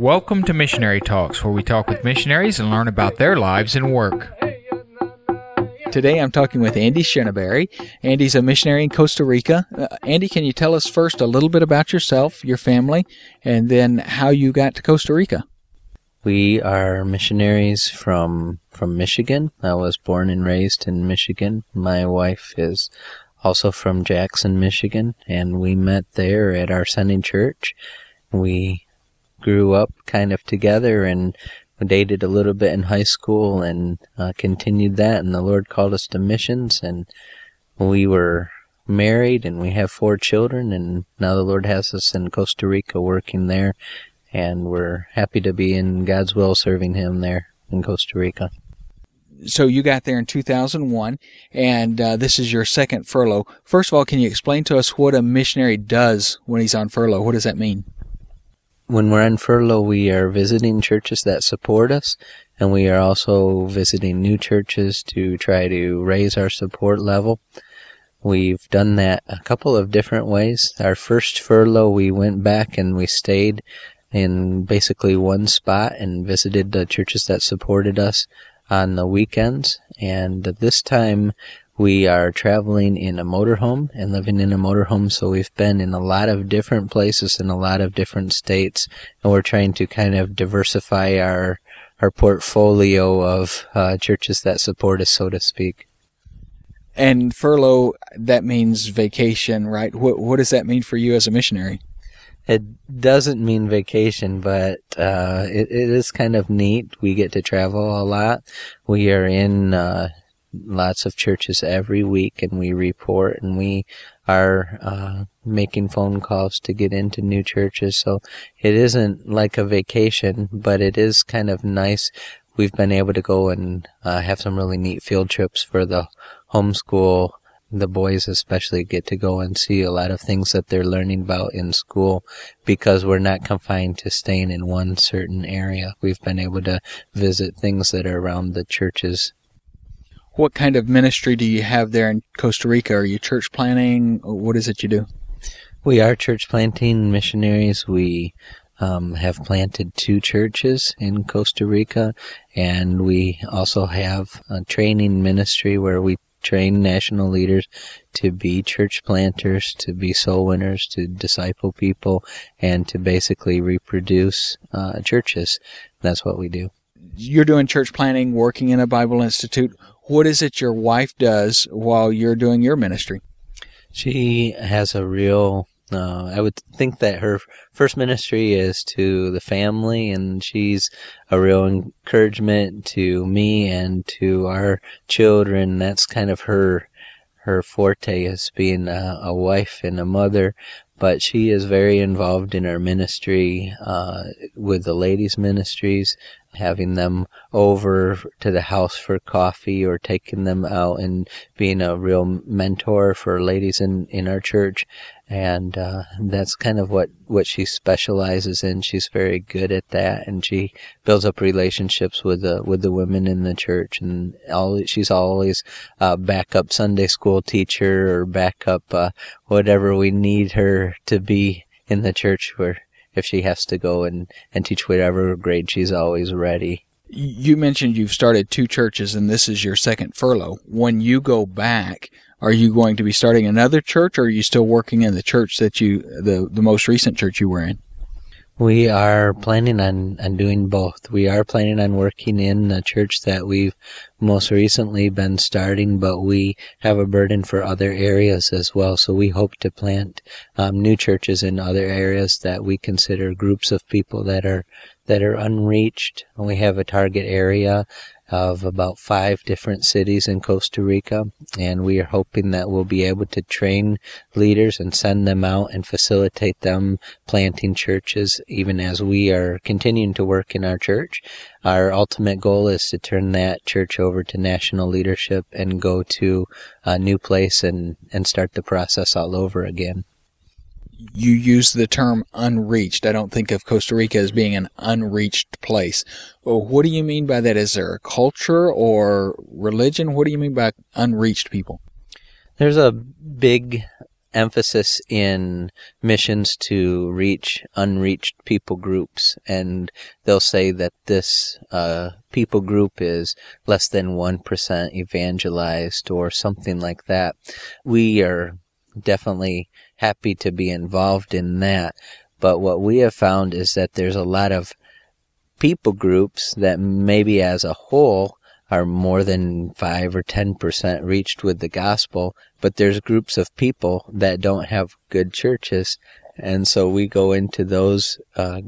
Welcome to Missionary Talks, where we talk with missionaries and learn about their lives and work. Today I'm talking with Andy Shinabery. Andy's a missionary in Costa Rica. Uh, Andy, can you tell us first a little bit about yourself, your family, and then how you got to Costa Rica? We are missionaries from from Michigan. I was born and raised in Michigan. My wife is also from Jackson, Michigan, and we met there at our sending church. We grew up kind of together and dated a little bit in high school and uh, continued that. And the Lord called us to missions, and we were married, and we have four children. And now the Lord has us in Costa Rica working there, and we're happy to be in God's will serving Him there in Costa Rica. So you got there in 2001, and uh, this is your second furlough. First of all, can you explain to us what a missionary does when he's on furlough? What does that mean? When we're on furlough, we are visiting churches that support us, and we are also visiting new churches to try to raise our support level. We've done that a couple of different ways. Our first furlough, we went back and we stayed in basically one spot and visited the churches that supported us on the weekends. And this time we are traveling in a motorhome and living in a motorhome, so we've been in a lot of different places in a lot of different states, and we're trying to kind of diversify our our portfolio of uh, churches that support us, so to speak. And furlough, that means vacation, right? What what does that mean for you as a missionary? It doesn't mean vacation, but uh, it, it is kind of neat. We get to travel a lot. We are in uh, lots of churches every week and we report and we are uh, making phone calls to get into new churches. So it isn't like a vacation, but it is kind of nice. We've been able to go and uh, have some really neat field trips for the homeschool. The boys especially get to go and see a lot of things that they're learning about in school because we're not confined to staying in one certain area. We've been able to visit things that are around the churches what kind of ministry do you have there in Costa Rica? Are you church planting? What is it you do? We are church planting missionaries. We um, have planted two churches in Costa Rica, and we also have a training ministry where we train national leaders to be church planters, to be soul winners, to disciple people, and to basically reproduce uh, churches. That's what we do. You're doing church planting, working in a Bible Institute what is it your wife does while you're doing your ministry? She has a real uh, I would think that her first ministry is to the family, and she's a real encouragement to me and to our children. That's kind of her her forte is being a, a wife and a mother. But she is very involved in our ministry uh, with the ladies' ministries having them over to the house for coffee or taking them out and being a real mentor for ladies in, in our church. And uh, that's kind of what, what she specializes in. She's very good at that, and she builds up relationships with the with the women in the church. And all, she's always a backup Sunday school teacher or backup uh, whatever we need her to be in the church where if she has to go and, and teach whatever grade she's always ready. You mentioned you've started two churches and this is your second furlough. When you go back, are you going to be starting another church or are you still working in the church that you, the, the most recent church you were in? We are planning on, on doing both. We are planning on working in the church that we've most recently been starting, but we have a burden for other areas as well. So we hope to plant um, new churches in other areas that we consider groups of people that are that are unreached. We have a target area of about five different cities in Costa Rica, and we are hoping that we'll be able to train leaders and send them out and facilitate them planting churches even as we are continuing to work in our church. Our ultimate goal is to turn that church over to national leadership and go to a new place and, and start the process all over again you use the term unreached. I don't think of Costa Rica as being an unreached place. Well, what do you mean by that? Is there a culture or religion? What do you mean by unreached people? There's a big emphasis in missions to reach unreached people groups, and they'll say that this uh, people group is less than 1% evangelized or something like that. We are definitely happy to be involved in that, but what we have found is that there's a lot of people groups that maybe as a whole are more than 5 or 10% reached with the gospel, but there's groups of people that don't have good churches. And so we go into those uh,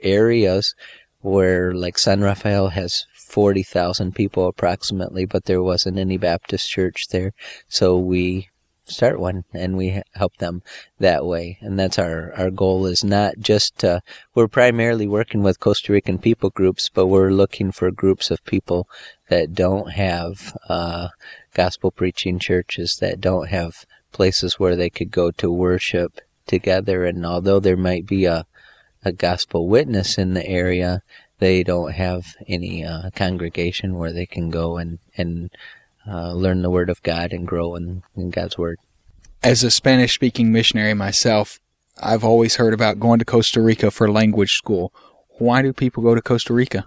areas where, like San Rafael has 40,000 people approximately, but there wasn't any Baptist church there. So we start one and we help them that way. And that's our, our goal is not just, uh, we're primarily working with Costa Rican people groups, but we're looking for groups of people that don't have, uh, gospel preaching churches, that don't have places where they could go to worship together. And although there might be a, a gospel witness in the area, they don't have any uh, congregation where they can go and, and uh, learn the Word of God and grow in, in God's Word. As a Spanish speaking missionary myself, I've always heard about going to Costa Rica for language school. Why do people go to Costa Rica?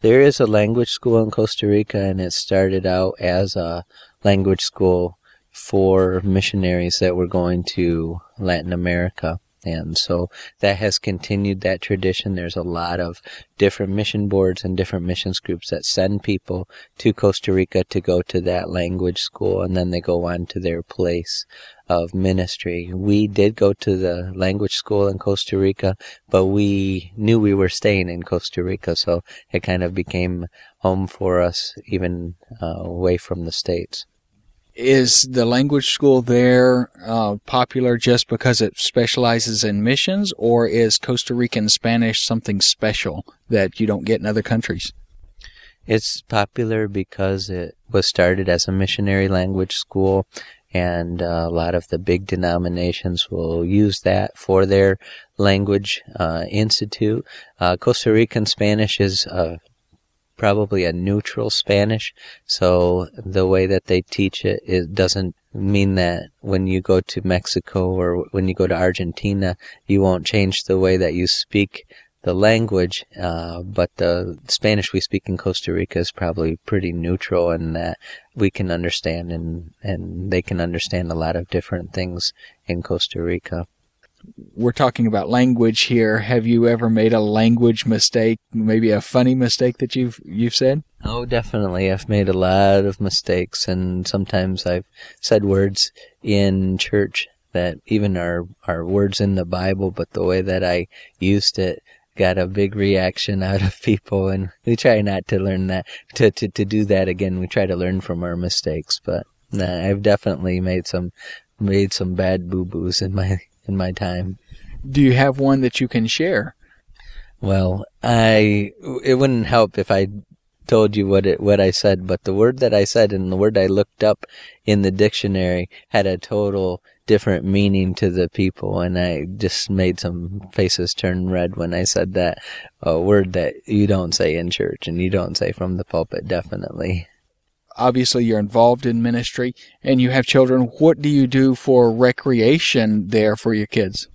There is a language school in Costa Rica, and it started out as a language school for missionaries that were going to Latin America. And so that has continued that tradition. There's a lot of different mission boards and different missions groups that send people to Costa Rica to go to that language school and then they go on to their place of ministry. We did go to the language school in Costa Rica, but we knew we were staying in Costa Rica, so it kind of became home for us even uh, away from the States is the language school there uh, popular just because it specializes in missions, or is Costa Rican Spanish something special that you don't get in other countries? It's popular because it was started as a missionary language school, and uh, a lot of the big denominations will use that for their language uh, institute. Uh, Costa Rican Spanish is a probably a neutral Spanish. So the way that they teach it, it doesn't mean that when you go to Mexico or when you go to Argentina, you won't change the way that you speak the language. Uh, but the Spanish we speak in Costa Rica is probably pretty neutral in that we can understand and, and they can understand a lot of different things in Costa Rica we're talking about language here. Have you ever made a language mistake? Maybe a funny mistake that you've you've said? Oh, definitely. I've made a lot of mistakes, and sometimes I've said words in church that even are are words in the Bible, but the way that I used it got a big reaction out of people, and we try not to learn that to to to do that again. We try to learn from our mistakes, but nah, I've definitely made some made some bad boo boos in my in my time. Do you have one that you can share? Well, I it wouldn't help if I told you what it what I said, but the word that I said and the word I looked up in the dictionary had a total different meaning to the people, and I just made some faces turn red when I said that a word that you don't say in church and you don't say from the pulpit, definitely obviously you're involved in ministry and you have children. What do you do for recreation there for your kids?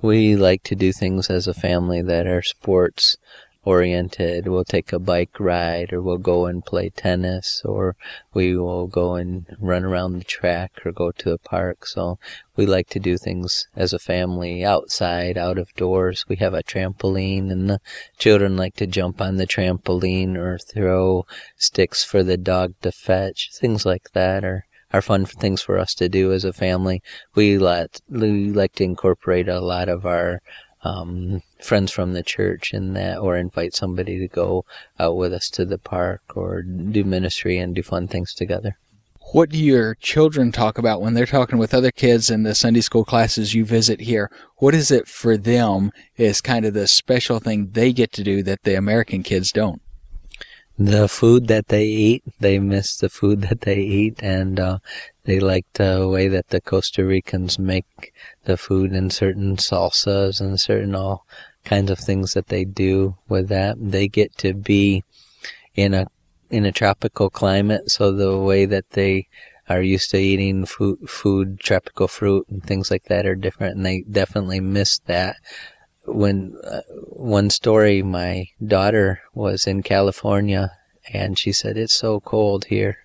We like to do things as a family that are sports oriented. We'll take a bike ride or we'll go and play tennis or we will go and run around the track or go to a park. So we like to do things as a family outside, out of doors. We have a trampoline and the children like to jump on the trampoline or throw sticks for the dog to fetch. Things like that are are fun things for us to do as a family. We let we like to incorporate a lot of our um, friends from the church in that, or invite somebody to go out with us to the park or do ministry and do fun things together. What do your children talk about when they're talking with other kids in the Sunday school classes you visit here? What is it for them is kind of the special thing they get to do that the American kids don't? The food that they eat. They miss the food that they eat, and uh, they like the way that the Costa Ricans make the food and certain salsas and certain all kinds of things that they do with that. They get to be in a in a tropical climate, so the way that they are used to eating food, food, tropical fruit and things like that are different and they definitely miss that. When uh, one story, my daughter was in California and she said, it's so cold here.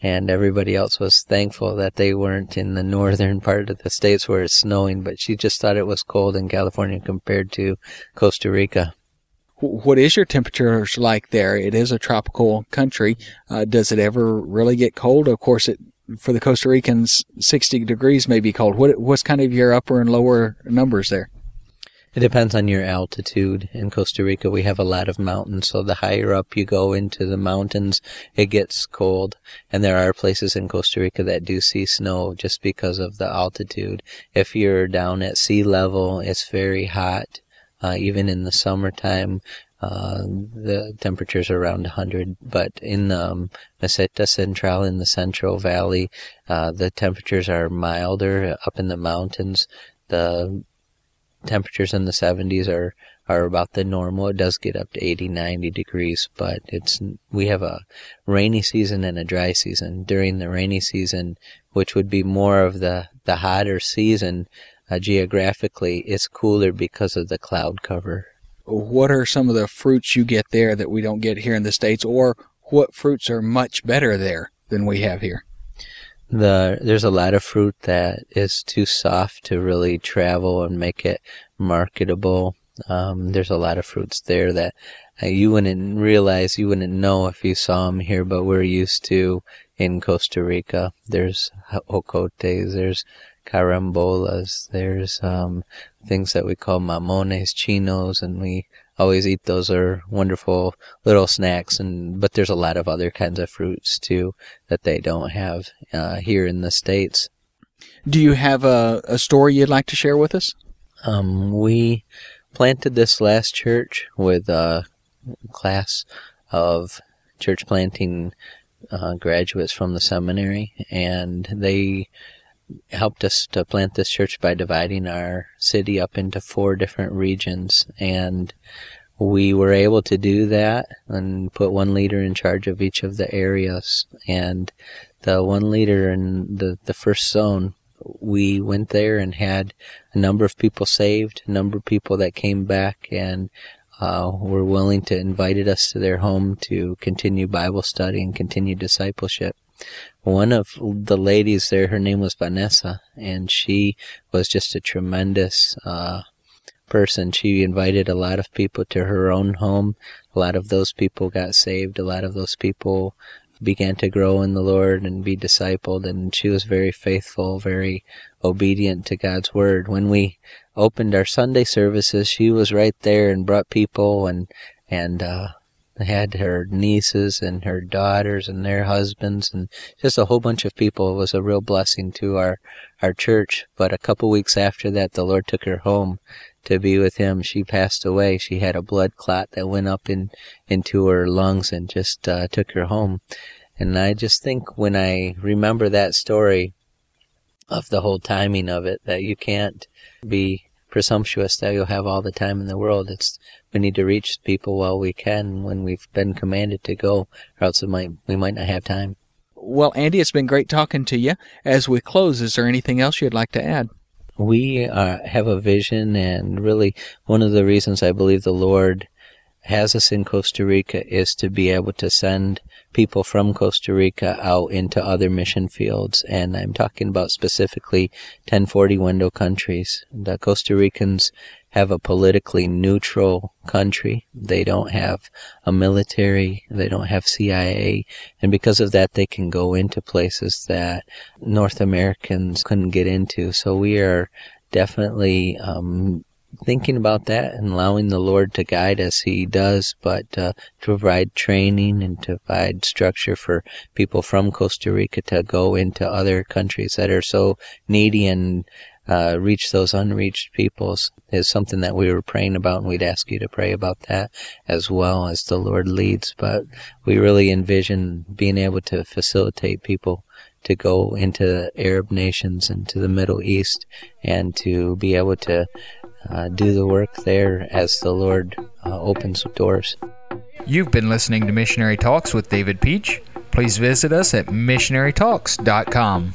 And everybody else was thankful that they weren't in the northern part of the states where it's snowing, but she just thought it was cold in California compared to Costa Rica what is your temperatures like there? It is a tropical country. Uh, does it ever really get cold? Of course, it for the Costa Ricans, 60 degrees may be cold. What what's kind of your upper and lower numbers there? It depends on your altitude. In Costa Rica, we have a lot of mountains, so the higher up you go into the mountains, it gets cold. And there are places in Costa Rica that do see snow just because of the altitude. If you're down at sea level, it's very hot uh, even in the summertime, uh, the temperatures are around 100, but in um, Meseta Central, in the Central Valley, uh, the temperatures are milder. Up in the mountains, the temperatures in the 70s are, are about the normal. It does get up to 80, 90 degrees, but it's, we have a rainy season and a dry season. During the rainy season, which would be more of the, the hotter season, uh, geographically, it's cooler because of the cloud cover. What are some of the fruits you get there that we don't get here in the States, or what fruits are much better there than we have here? The, there's a lot of fruit that is too soft to really travel and make it marketable. Um, there's a lot of fruits there that uh, you wouldn't realize, you wouldn't know if you saw them here, but we're used to in Costa Rica. There's jocotes, there's carambolas. There's um, things that we call mamones chinos, and we always eat those. Are wonderful little snacks, and but there's a lot of other kinds of fruits too that they don't have uh, here in the states. Do you have a, a story you'd like to share with us? Um, we planted this last church with a class of church planting uh, graduates from the seminary, and they helped us to plant this church by dividing our city up into four different regions. And we were able to do that and put one leader in charge of each of the areas. And the one leader in the, the first zone we went there and had a number of people saved a number of people that came back and uh, were willing to invited us to their home to continue bible study and continue discipleship one of the ladies there, her name was Vanessa, and she was just a tremendous uh, person. She invited a lot of people to her own home. A lot of those people got saved. A lot of those people began to grow in the Lord and be discipled, and she was very faithful, very obedient to God's word. When we opened our Sunday services, she was right there and brought people and and uh, had her nieces and her daughters and their husbands and just a whole bunch of people. It was a real blessing to our, our church. But a couple weeks after that, the Lord took her home to be with him. She passed away. She had a blood clot that went up in, into her lungs and just uh, took her home. And I just think when I remember that story of the whole timing of it, that you can't be presumptuous that you'll have all the time in the world. It's we need to reach people while we can when we've been commanded to go, or else it might we might not have time. Well, Andy, it's been great talking to you. As we close, is there anything else you'd like to add? We uh, have a vision, and really, one of the reasons I believe the Lord has us in Costa Rica is to be able to send people from Costa Rica out into other mission fields. And I'm talking about specifically 1040 window countries. The Costa Ricans have a politically neutral country. They don't have a military. They don't have CIA. And because of that, they can go into places that North Americans couldn't get into. So we are definitely um, thinking about that and allowing the Lord to guide us, He does, but uh, to provide training and to provide structure for people from Costa Rica to go into other countries that are so needy and uh, reach those unreached peoples is something that we were praying about, and we'd ask you to pray about that as well as the Lord leads. But we really envision being able to facilitate people to go into Arab nations and to the Middle East and to be able to uh, do the work there as the Lord uh, opens doors. You've been listening to Missionary Talks with David Peach. please visit us at missionarytalks.com.